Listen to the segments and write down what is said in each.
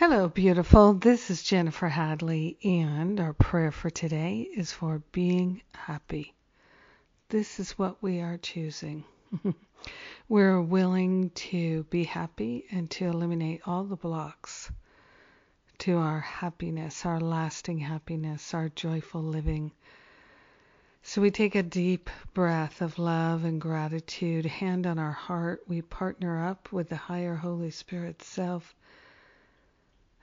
Hello, beautiful. This is Jennifer Hadley, and our prayer for today is for being happy. This is what we are choosing. We're willing to be happy and to eliminate all the blocks to our happiness, our lasting happiness, our joyful living. So we take a deep breath of love and gratitude, hand on our heart. We partner up with the higher Holy Spirit self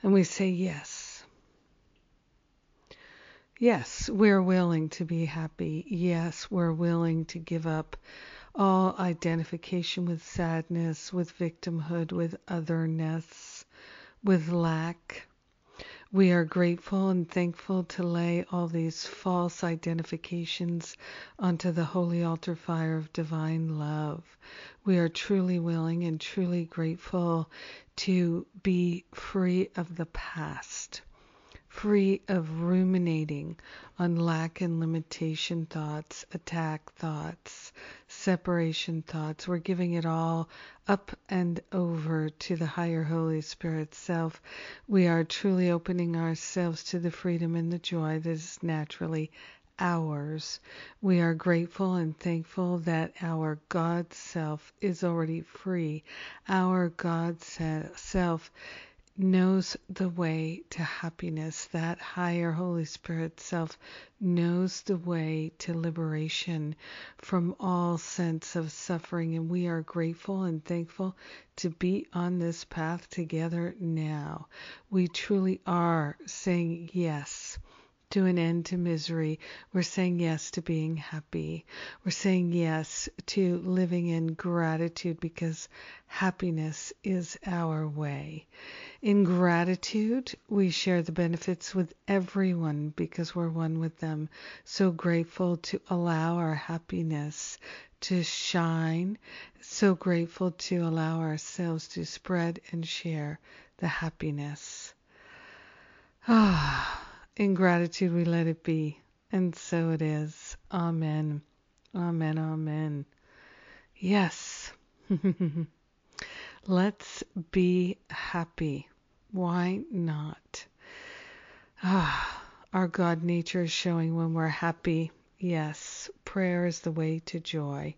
and we say yes. Yes, we're willing to be happy. Yes, we're willing to give up all identification with sadness, with victimhood, with otherness, with lack. We are grateful and thankful to lay all these false identifications onto the holy altar fire of divine love. We are truly willing and truly grateful to be free of the past free of ruminating on lack and limitation thoughts, attack thoughts, separation thoughts. We're giving it all up and over to the higher Holy Spirit self. We are truly opening ourselves to the freedom and the joy that is naturally ours. We are grateful and thankful that our God self is already free. Our God self knows the way to happiness. That higher Holy Spirit self knows the way to liberation from all sense of suffering. And we are grateful and thankful to be on this path together now. We truly are saying yes to an end to misery. We're saying yes to being happy. We're saying yes to living in gratitude because happiness is our way. In gratitude, we share the benefits with everyone because we're one with them. So grateful to allow our happiness to shine. So grateful to allow ourselves to spread and share the happiness. Ah, in gratitude we let it be. And so it is. Amen. Amen. Amen. Yes. Let's be happy. Why not? Ah, our God nature is showing when we're happy. Yes, prayer is the way to joy.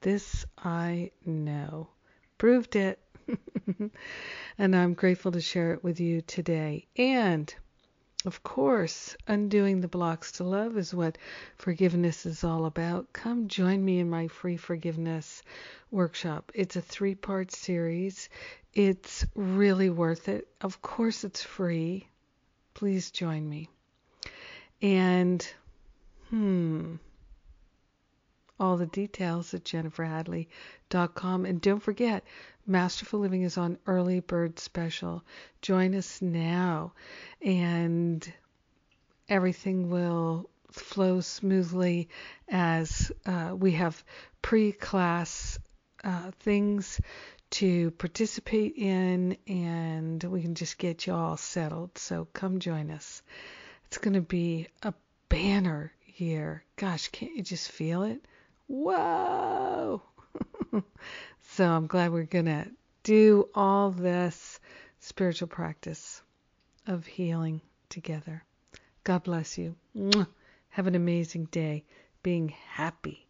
This I know. Proved it. and I'm grateful to share it with you today. And of course, undoing the blocks to love is what forgiveness is all about. Come join me in my free forgiveness workshop. It's a three part series. It's really worth it. Of course, it's free. Please join me. And, all the details at jenniferhadley.com. And don't forget, Masterful Living is on early bird special. Join us now, and everything will flow smoothly as uh, we have pre class uh, things to participate in, and we can just get you all settled. So come join us. It's going to be a banner year. Gosh, can't you just feel it? Whoa! so I'm glad we're going to do all this spiritual practice of healing together. God bless you. Have an amazing day being happy.